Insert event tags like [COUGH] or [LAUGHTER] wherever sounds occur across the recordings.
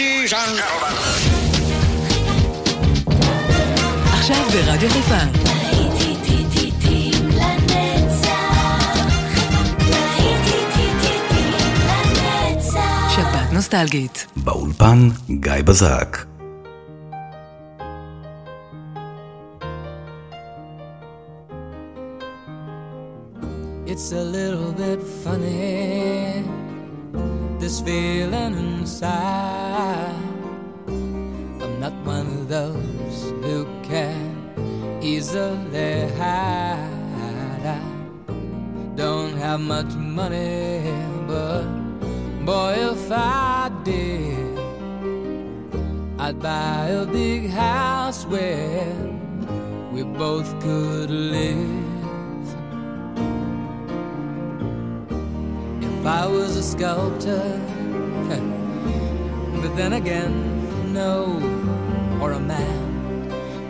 Ladies and gentlemen. עכשיו ברדיו חיפה. שבת נוסטלגית. באולפן גיא בזק. It's a little bit funny, this feeling inside. Who can easily hide. I don't have much money, but boy, if I did, I'd buy a big house where we both could live. If I was a sculptor, [LAUGHS] but then again, no, or a man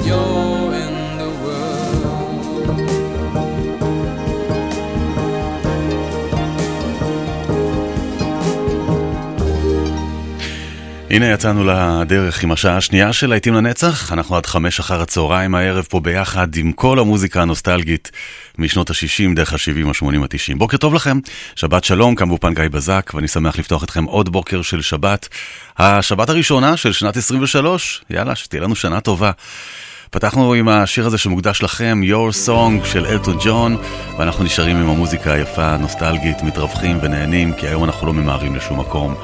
while הנה יצאנו לדרך עם השעה השנייה של להיטים לנצח, אנחנו עד חמש אחר הצהריים הערב פה ביחד עם כל המוזיקה הנוסטלגית משנות ה-60, דרך ה-70, ה-80, ה-90. בוקר טוב לכם, שבת שלום, כאן באופן גיא בזק, ואני שמח לפתוח אתכם עוד בוקר של שבת, השבת הראשונה של שנת 23, יאללה, שתהיה לנו שנה טובה. פתחנו עם השיר הזה שמוקדש לכם, Your Song של אלטון ג'ון, ואנחנו נשארים עם המוזיקה היפה, הנוסטלגית, מתרווחים ונהנים, כי היום אנחנו לא ממהרים לשום מקום.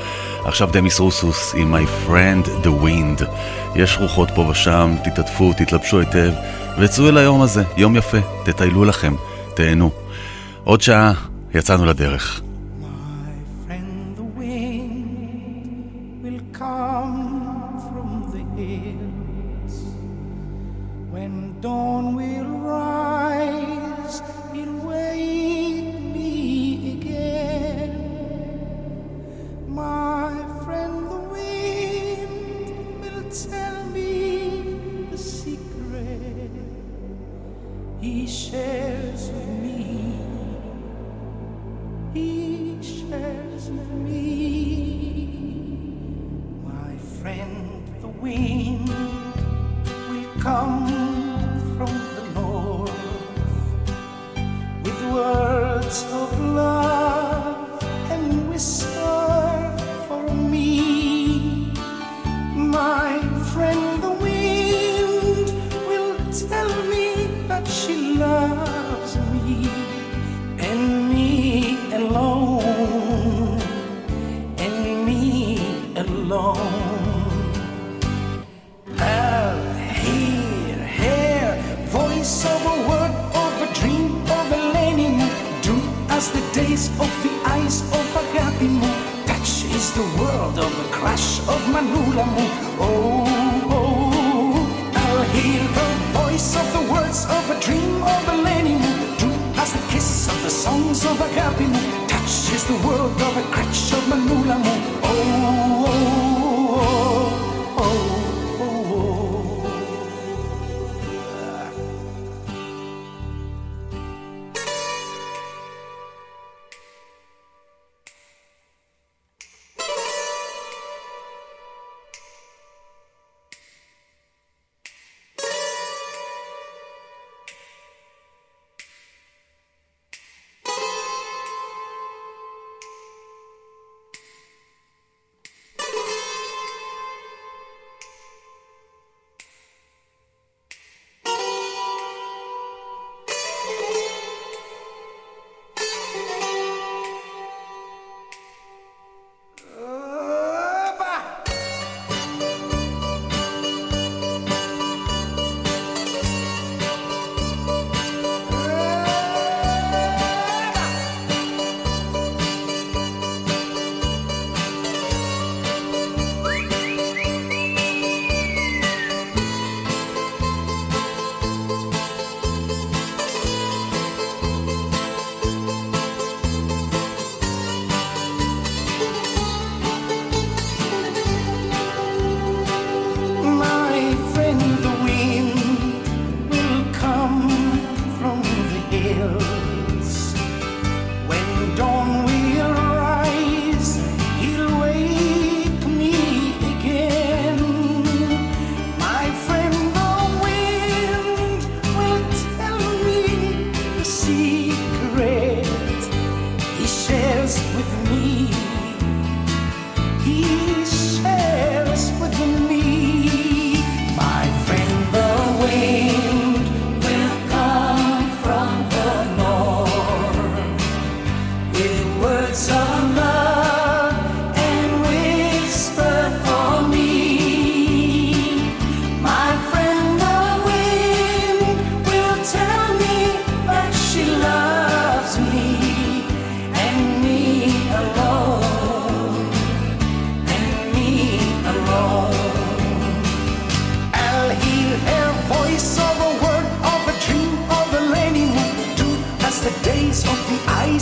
עכשיו דמיס רוסוס עם My Friend The Wind. יש רוחות פה ושם, תתעטפו, תתלבשו היטב, וצאו אל היום הזה, יום יפה, תטיילו לכם, תהנו. עוד שעה, יצאנו לדרך. shares with me. He shares with me. My friend, the wind will come.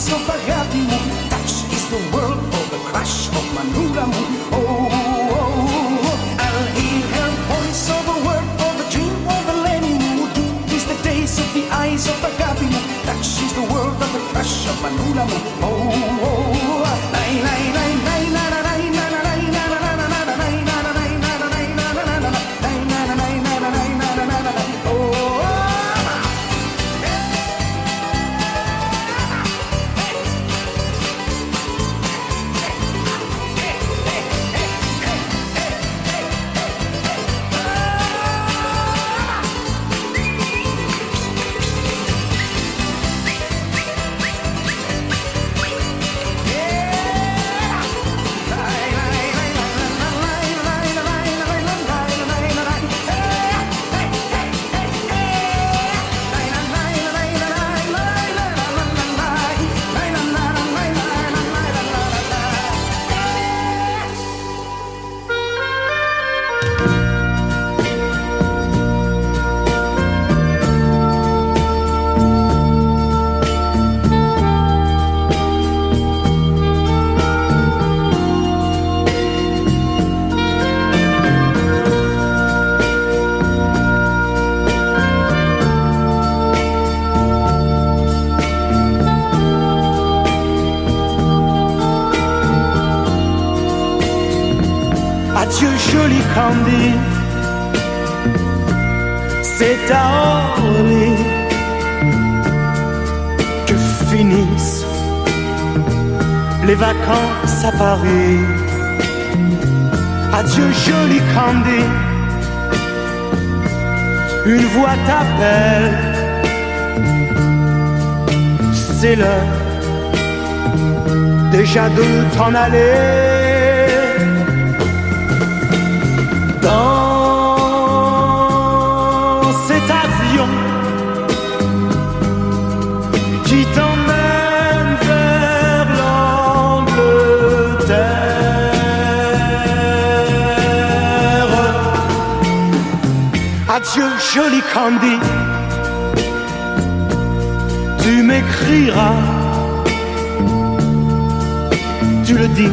So forget happy moon. Touch is the world of the crash of Manula les vacances à Paris. Adieu joli Candy, une voix t'appelle. C'est l'heure déjà de t'en aller. Adieu, joli Candy, tu m'écriras tu le dis,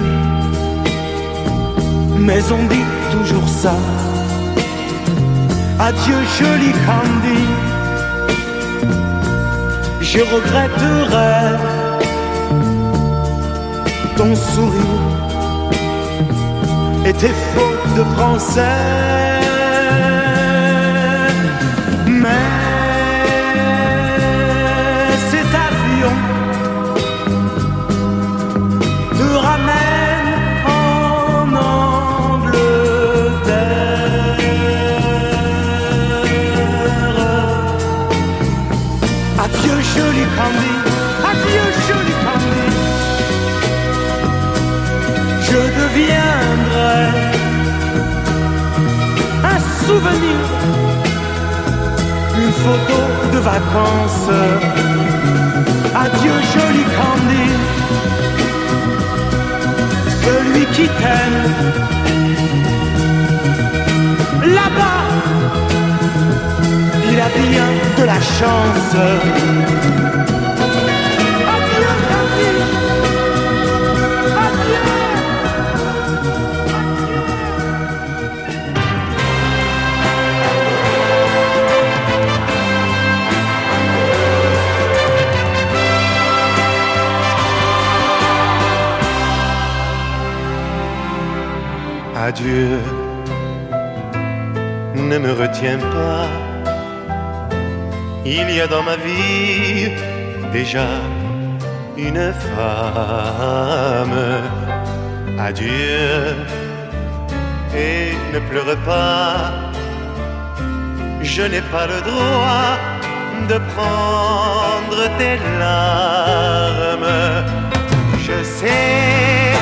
mais on dit toujours ça. Adieu joli Candy, je regretterai ton sourire et tes fautes de français. Je deviendrai un souvenir, une photo de vacances. Adieu joli Candy celui qui t'aime. Là-bas, il a bien de la chance. Adieu, ne me retiens pas. Il y a dans ma vie déjà une femme. Adieu, et ne pleure pas. Je n'ai pas le droit de prendre tes larmes. Je sais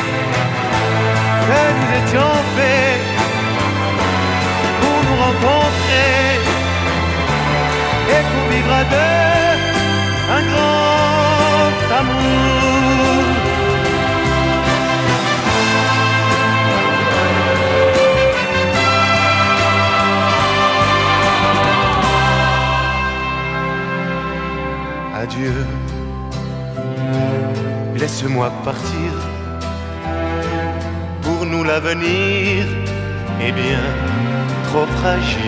que nous étions faits pour nous rencontrer et pour vivre à un grand amour. Adieu, laisse-moi partir l'avenir est bien trop fragile.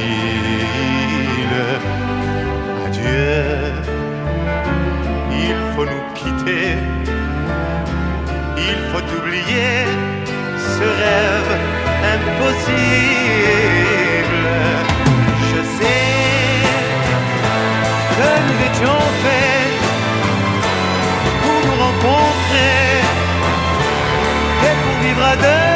Adieu, il faut nous quitter, il faut oublier ce rêve impossible. Je sais que nous étions faits pour nous rencontrer et pour vivre à deux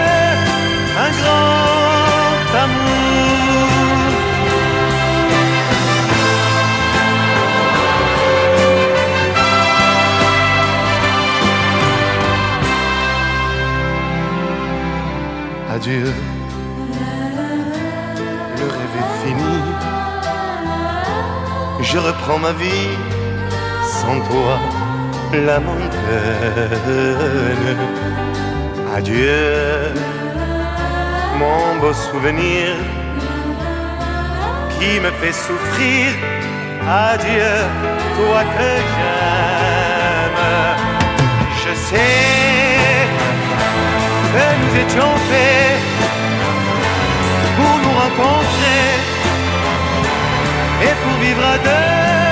Le rêve est fini. Je reprends ma vie sans toi, la montagne. Adieu, mon beau souvenir qui me fait souffrir. Adieu, toi que j'aime. Je sais que nous étions faits pour nous rencontrer et pour vivre à deux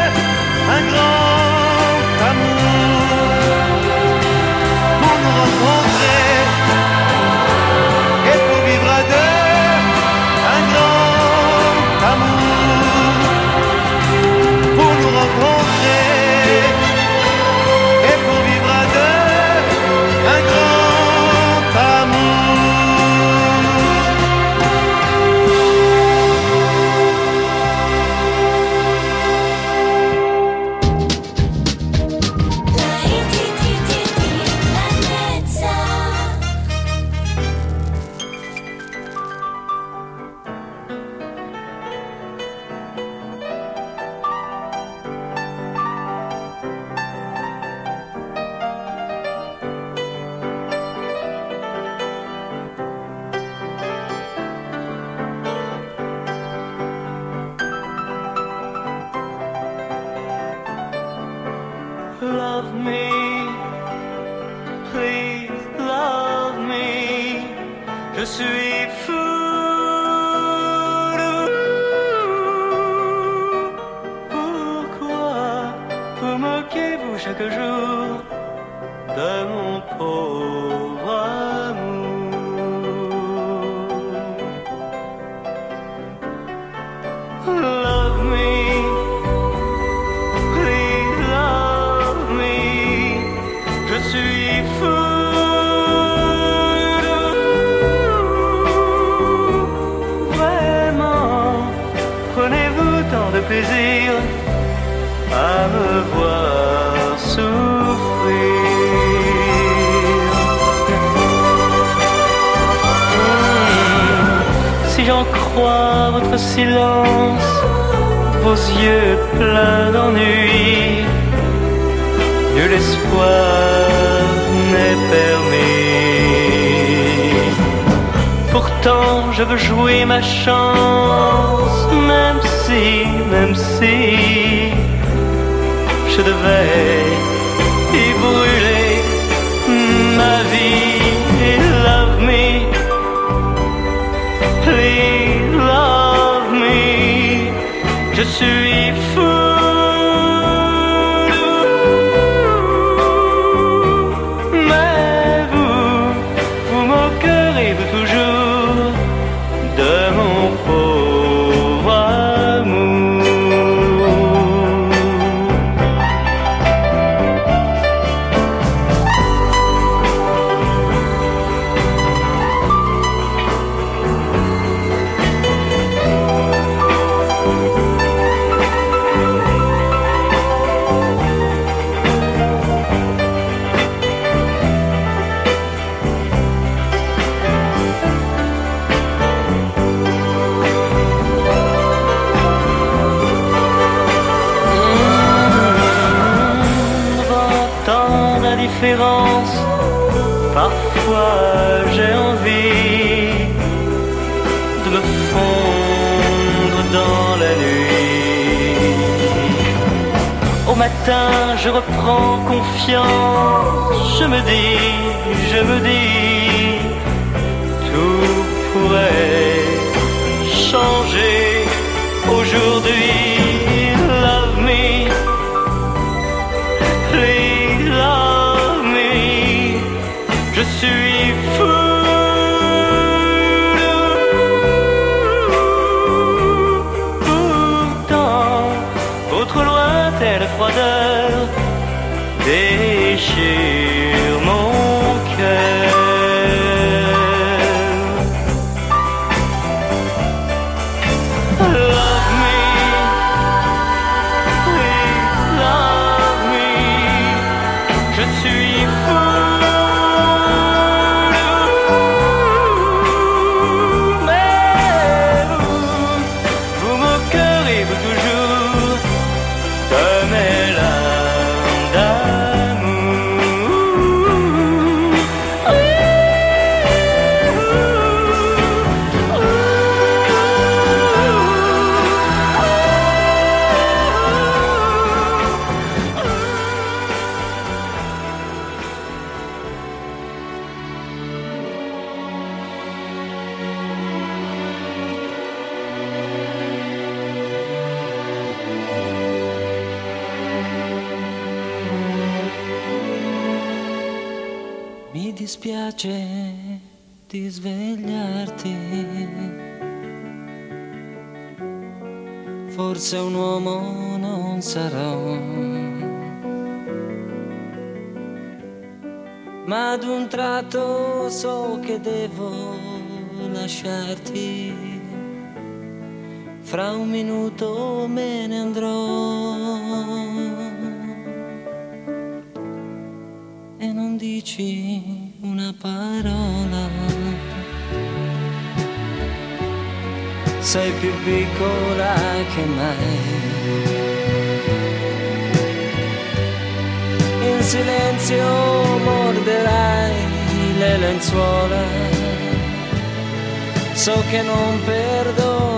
un grand amour. Pour nous rencontrer chance, So che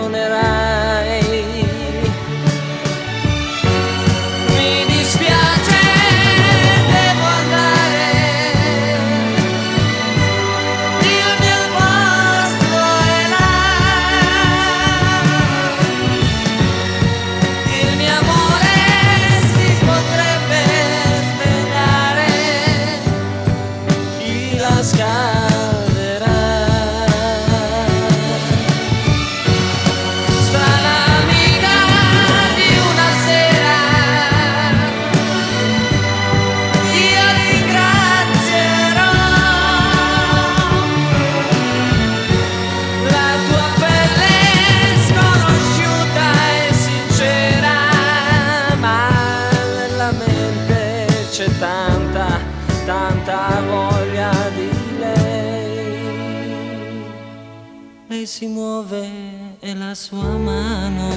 sua mano.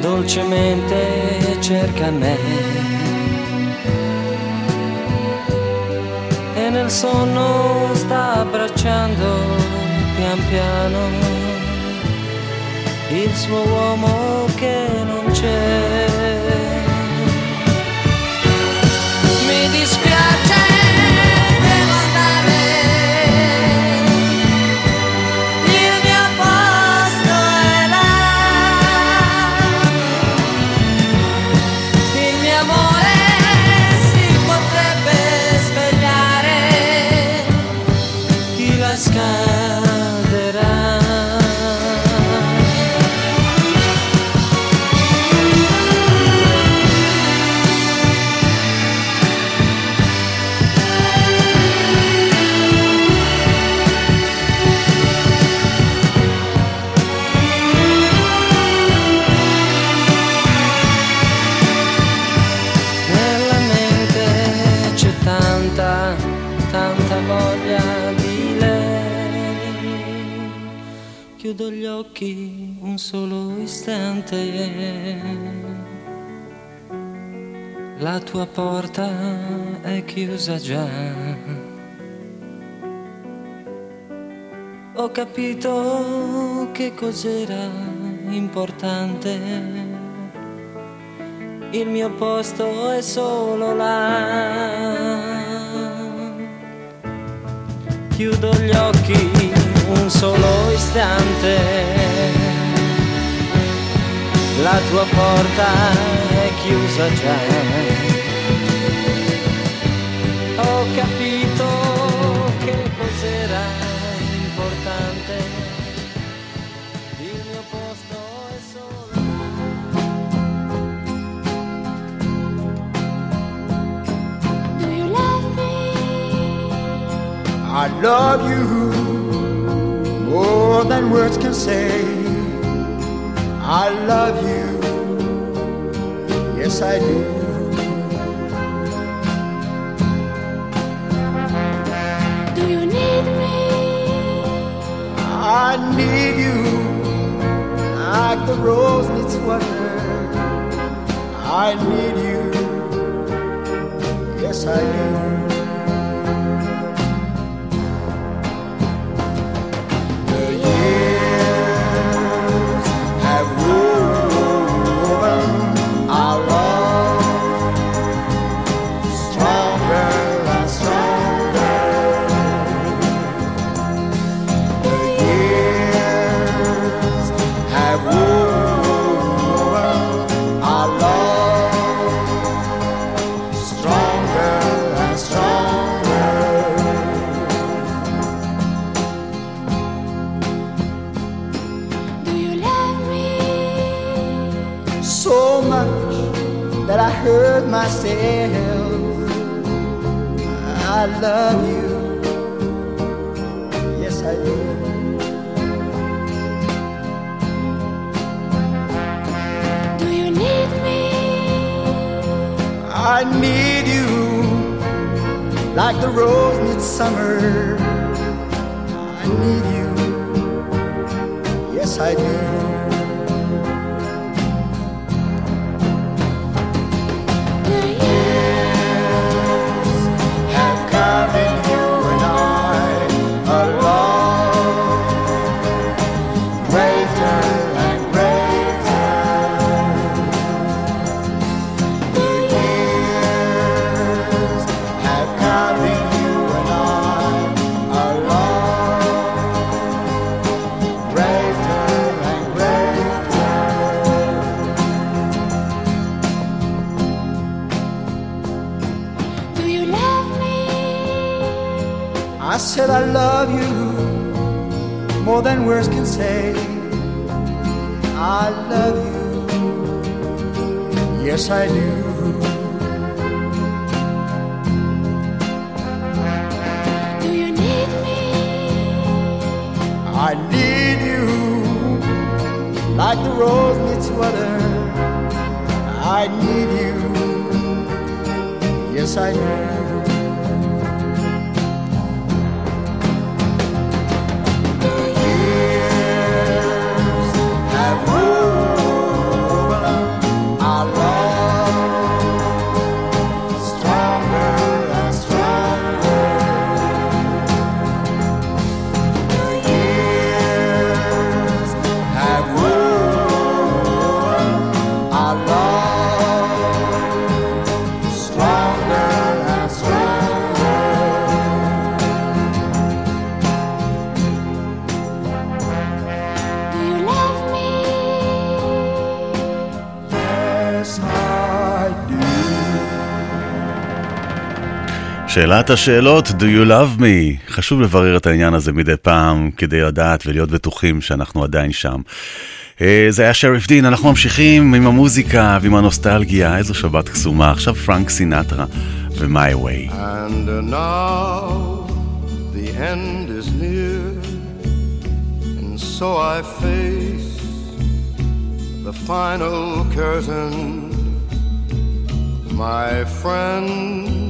Dolcemente cerca me. E nel sonno sta abbracciando pian piano il suo uomo che non c'è. Porta è chiusa già. Ho capito che cos'era importante. Il mio posto è solo là. Chiudo gli occhi un solo istante. La tua porta è chiusa già. Ho capito che cos'era importante. Il mio posto è solo Do you love me? I love you more than words can say. I love you, yes I do. Do I need you like the rose needs water. I need you, yes I do. I love you, yes I do. Do you need me? I need you like the rose needs summer. I need you, yes I do. Said I love you more than words can say. I love you, yes I do. Do you need me? I need you like the rose needs water. I need you, yes I do. שאלת השאלות, do you love me? חשוב לברר את העניין הזה מדי פעם כדי לדעת ולהיות בטוחים שאנחנו עדיין שם. אה, זה היה שריף דין, אנחנו ממשיכים עם המוזיקה ועם הנוסטלגיה, איזו שבת קסומה. עכשיו פרנק סינטרה ו-My Way. And now the end is near, and so I face the final curtain. My friend,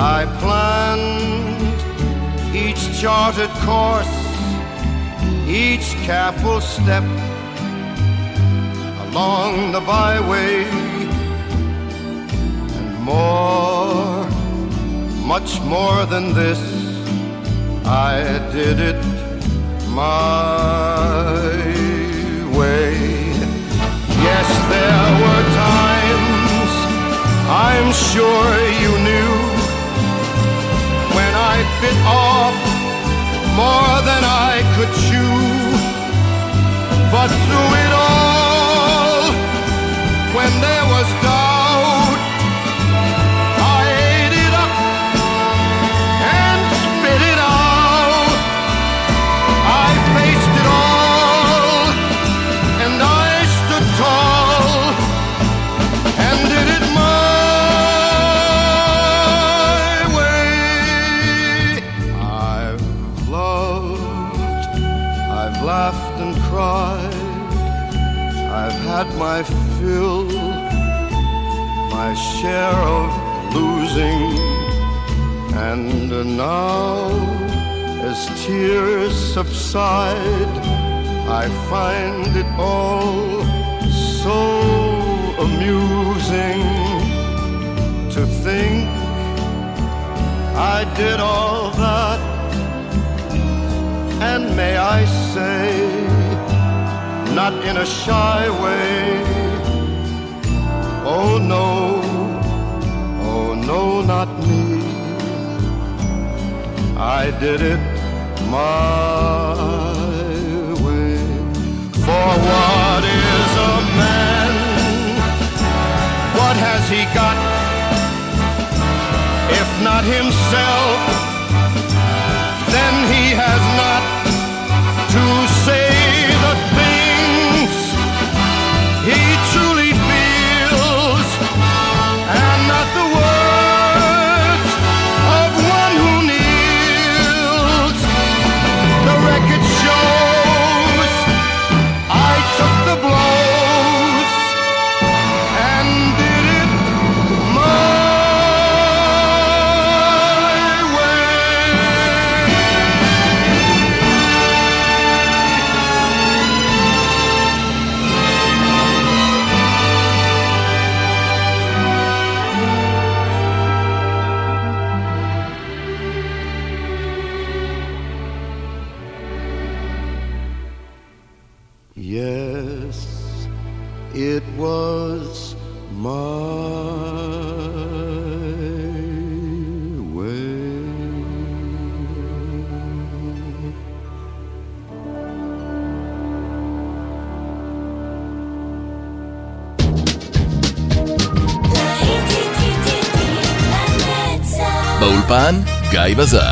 I planned each charted course, each careful step along the byway and more, much more than this, I did it my way. Yes, there were times I'm sure you knew bit off more than I could chew. But through it all, shy way, oh no, oh no, not me. I did it Bazar.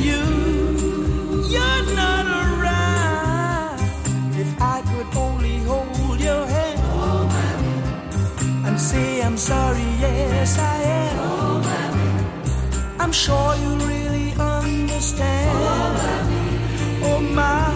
you, you're not around. If I could only hold your hand, and say I'm sorry, yes I am. I'm sure you really understand. Oh, oh my.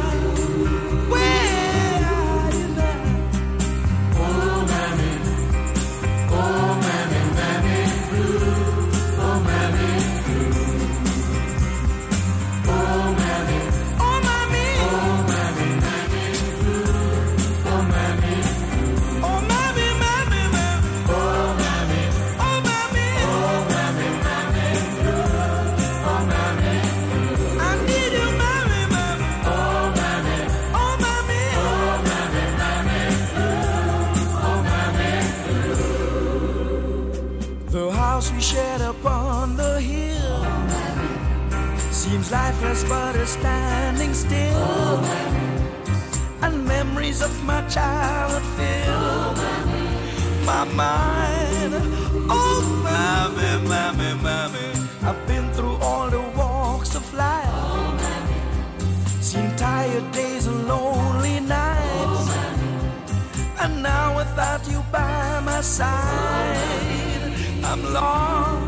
memories of my childhood fill my mind. Oh, mommy, mommy, mommy. I've been through all the walks of life. Seen tired days and lonely nights. And now without you by my side, I'm lost.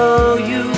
know you.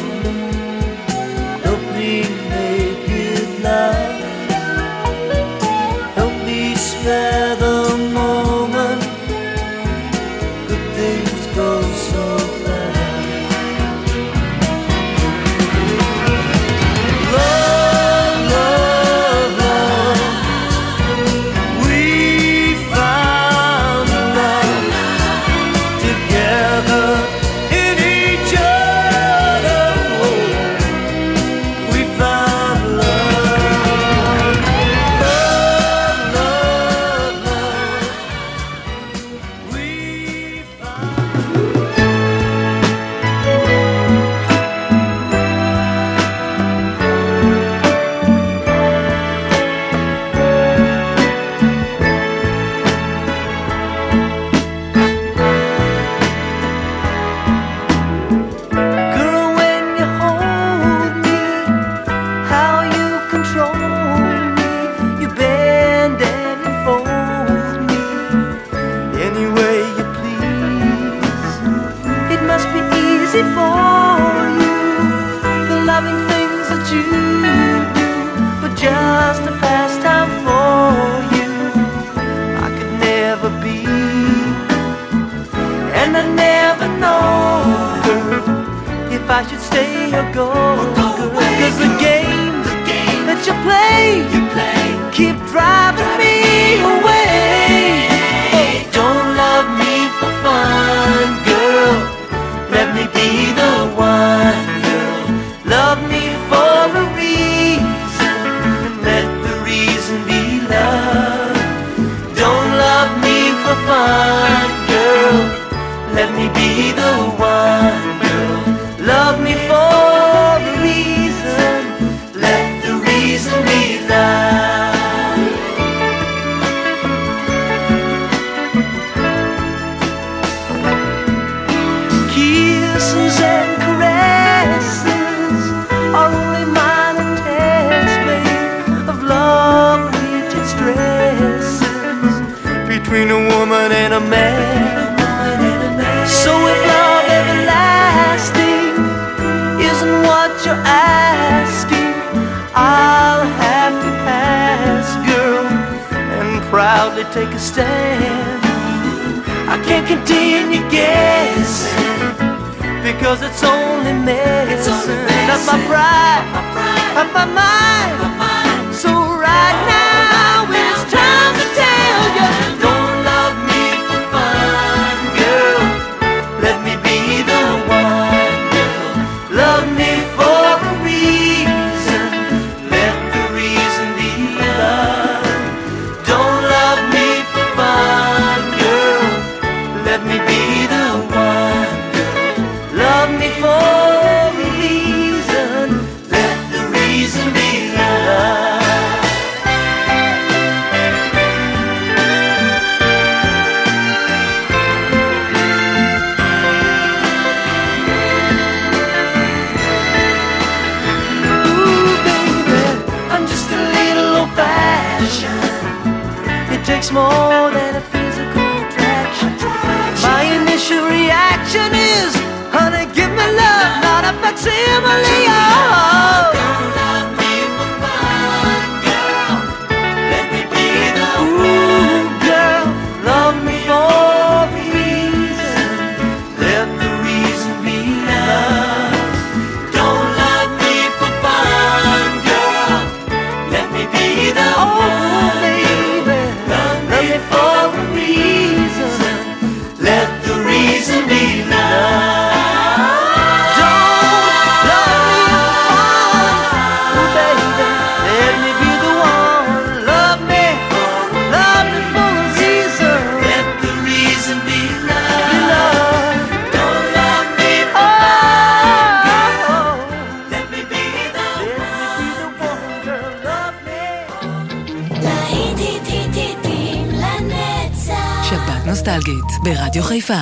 more than a physical attraction. My initial reaction is, honey, give me love, not a facsimile. Oh. ברדיו חיפה.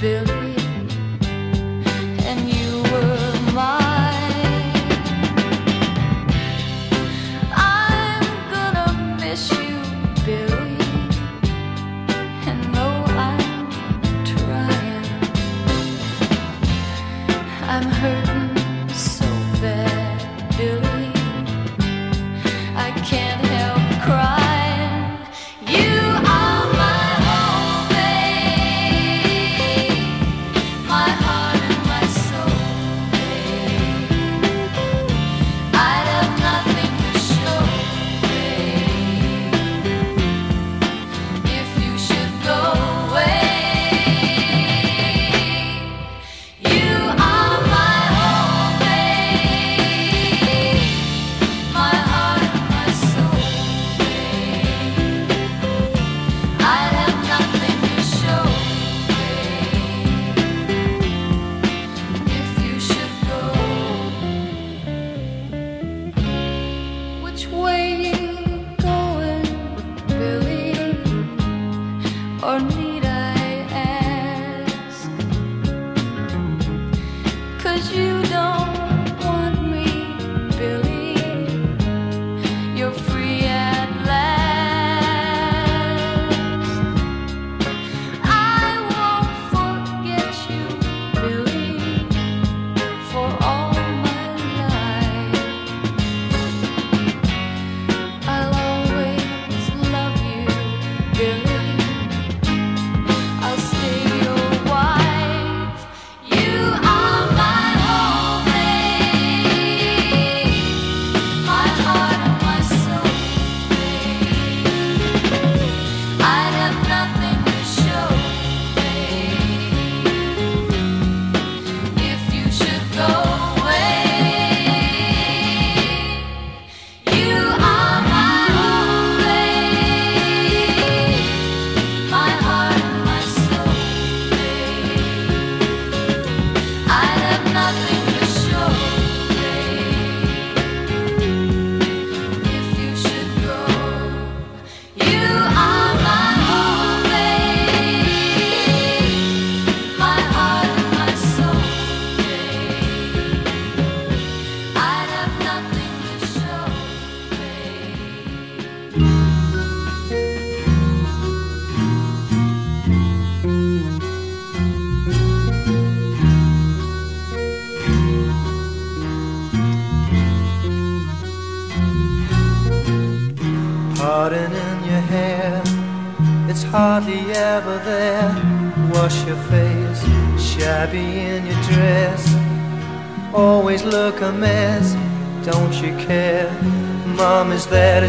build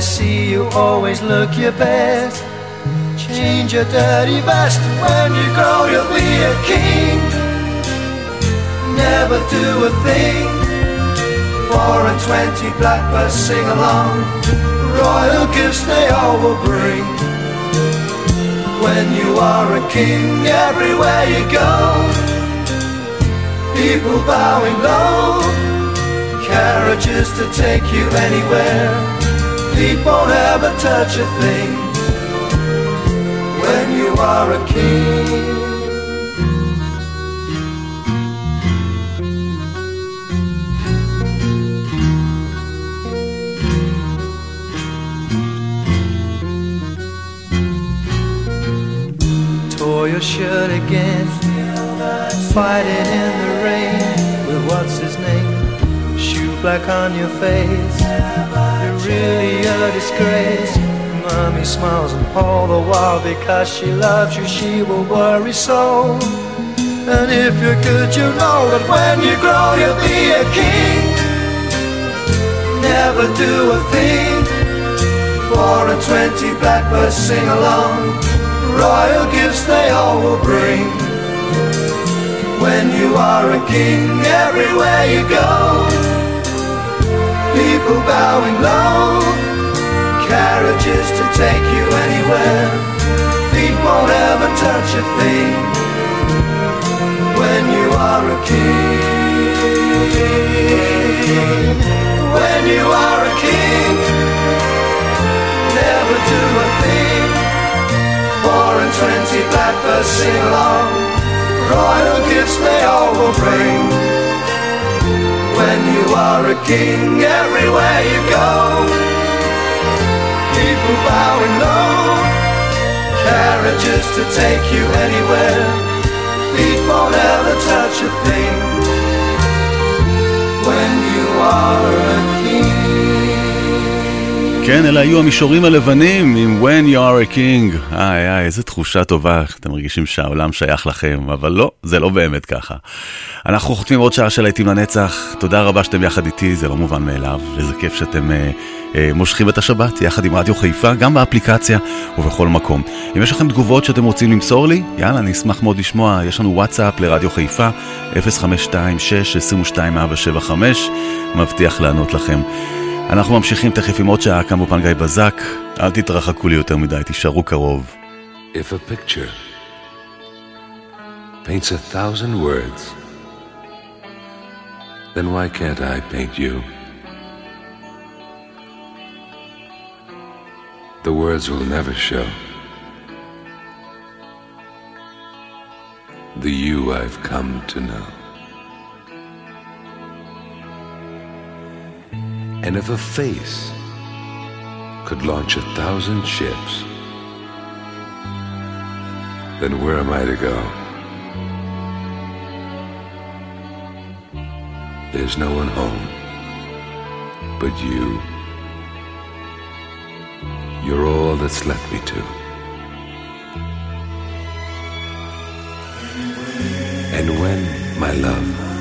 see you, always look your best. Change your dirty vest when you grow, you'll be a king. Never do a thing. Four and twenty blackbirds sing along. Royal gifts they all will bring. When you are a king, everywhere you go, people bowing low. Carriages to take you anywhere. Feet won't ever touch a thing when you are a king. Tore your shirt again, fighting in the rain with what's his name? Shoe black on your face. Really a disgrace. Mommy smiles and all the while because she loves you, she will worry so. And if you're good, you know that when you grow, you'll be a king. Never do a thing. Four and twenty blackbirds sing along. Royal gifts they all will bring. When you are a king, everywhere you go, people bowing low, carriages to take you anywhere. Feet won't ever touch a thing. When you are a king, when you are a king, never do a thing. Four and twenty blackbirds sing along. Royal gifts they all will bring. When you are a king, everywhere you go, people bowing low. Carriages to take you anywhere. Feet won't ever כן, אלה היו המישורים הלבנים עם When You are a King. איי איי, איזה תחושה טובה, אתם מרגישים שהעולם שייך לכם, אבל לא, זה לא באמת ככה. אנחנו חותמים עוד שעה של להיטים לנצח, תודה רבה שאתם יחד איתי, זה לא מובן מאליו, איזה כיף שאתם אה, אה, מושכים את השבת יחד עם רדיו חיפה, גם באפליקציה ובכל מקום. אם יש לכם תגובות שאתם רוצים למסור לי, יאללה, אני אשמח מאוד לשמוע, יש לנו וואטסאפ לרדיו חיפה, 0526-22 מבטיח לענות לכם. אנחנו ממשיכים תכף עם עוד שעה, כאן באופן גיא בזק. אל תתרחקו לי יותר מדי, תישארו קרוב. If a picture paints a thousand words, then why can't I paint you? The words will never show the you I've come to know. And if a face could launch a thousand ships, then where am I to go? There's no one home but you. You're all that's left me to. And when, my love,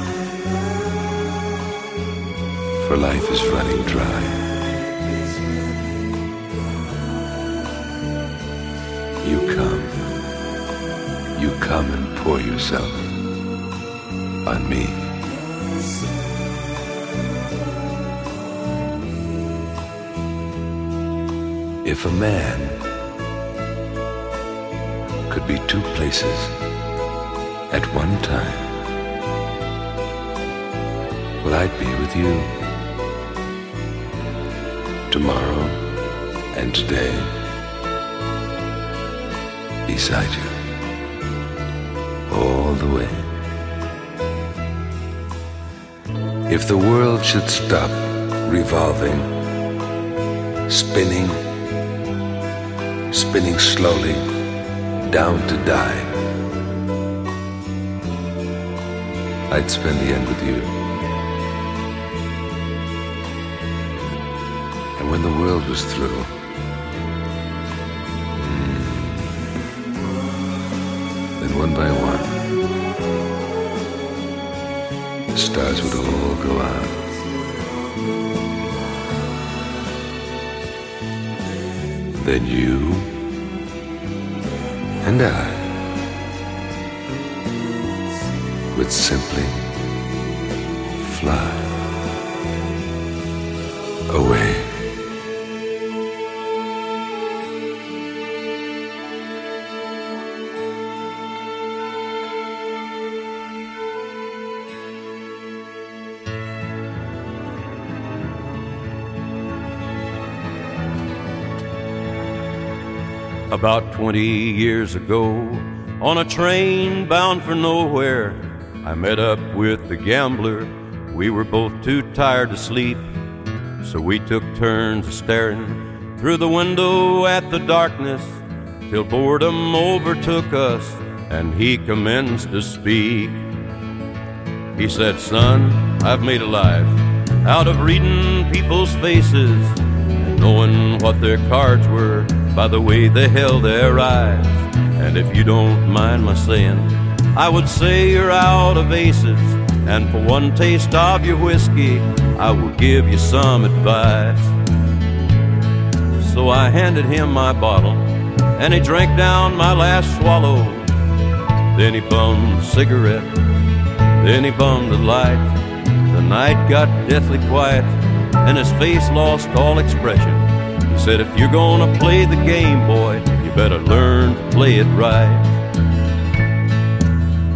for life is running dry. You come, you come and pour yourself on me. If a man could be two places at one time, well, I'd be with you tomorrow and today beside you all the way. If the world should stop revolving, spinning, spinning slowly down to die, I'd spend the end with you. when the world was through. Hmm. Then one by one, the stars would all go out. Then you and I would simply fly. About 20 years ago, on a train bound for nowhere, I met up with the gambler. We were both too tired to sleep, so we took turns staring through the window at the darkness till boredom overtook us and he commenced to speak. He said, Son, I've made a life out of reading people's faces and knowing what their cards were by the way they held their eyes. And if you don't mind my saying, I would say you're out of aces. And for one taste of your whiskey, I will give you some advice. So I handed him my bottle, and he drank down my last swallow. Then he bummed a cigarette, then he bummed a light. The night got deathly quiet, and his face lost all expression. Said, If you're gonna play the game, boy, you better learn to play it right.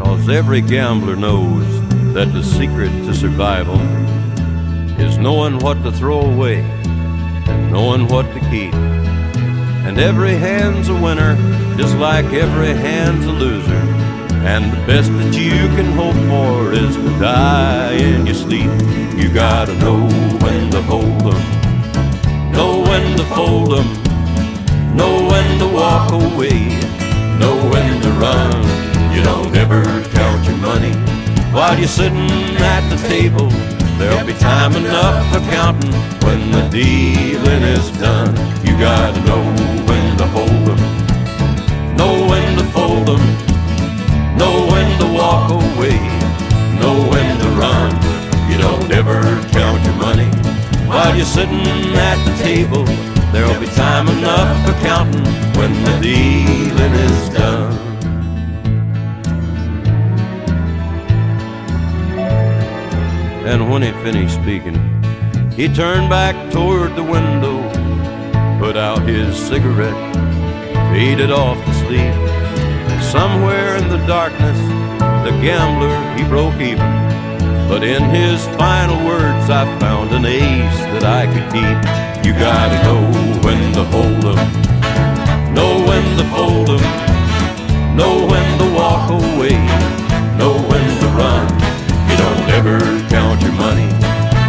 Cause every gambler knows that the secret to survival is knowing what to throw away and knowing what to keep. And every hand's a winner, just like every hand's a loser. And the best that you can hope for is to die in your sleep. You gotta know when to hold 'em when to fold 'em, know when to walk away, know when to run. You don't ever count your money while you're sitting at the table. There'll be time enough for counting when the dealing is done. You gotta know when to hold 'em, know when to fold 'em, know when to walk away, know when to run. You don't ever while you're sitting at the table. There'll be time enough for counting when the dealing is done. And when he finished speaking, he turned back toward the window, put out his cigarette, faded off to sleep. Somewhere in the darkness, the gambler, he broke even. But in his final words, I found an ace that I could keep. You gotta know when to hold 'em, know when to fold 'em, know when to walk away, know when to run. You don't ever count your money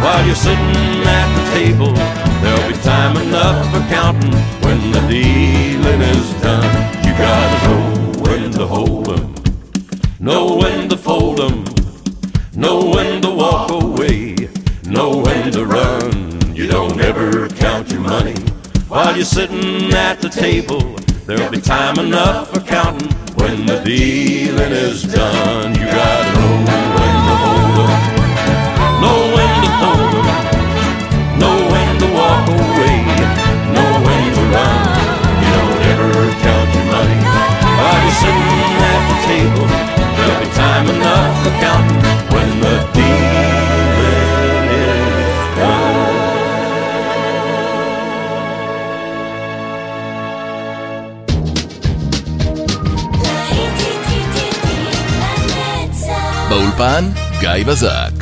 while you're sitting at the table. There'll be time enough for counting when the dealing is done. You gotta know when to hold 'em, know when to fold 'em. Know when to walk away, know when to run. You don't ever count your money while you're sitting at the table. There'll be time enough for counting when the dealing is done. You gotta know when to hold 'em, know when to fold 'em, know when to walk away, know when to run. You don't ever count your money while you're sitting at the table. There'll be time enough for counting באולפן, גיא בזק.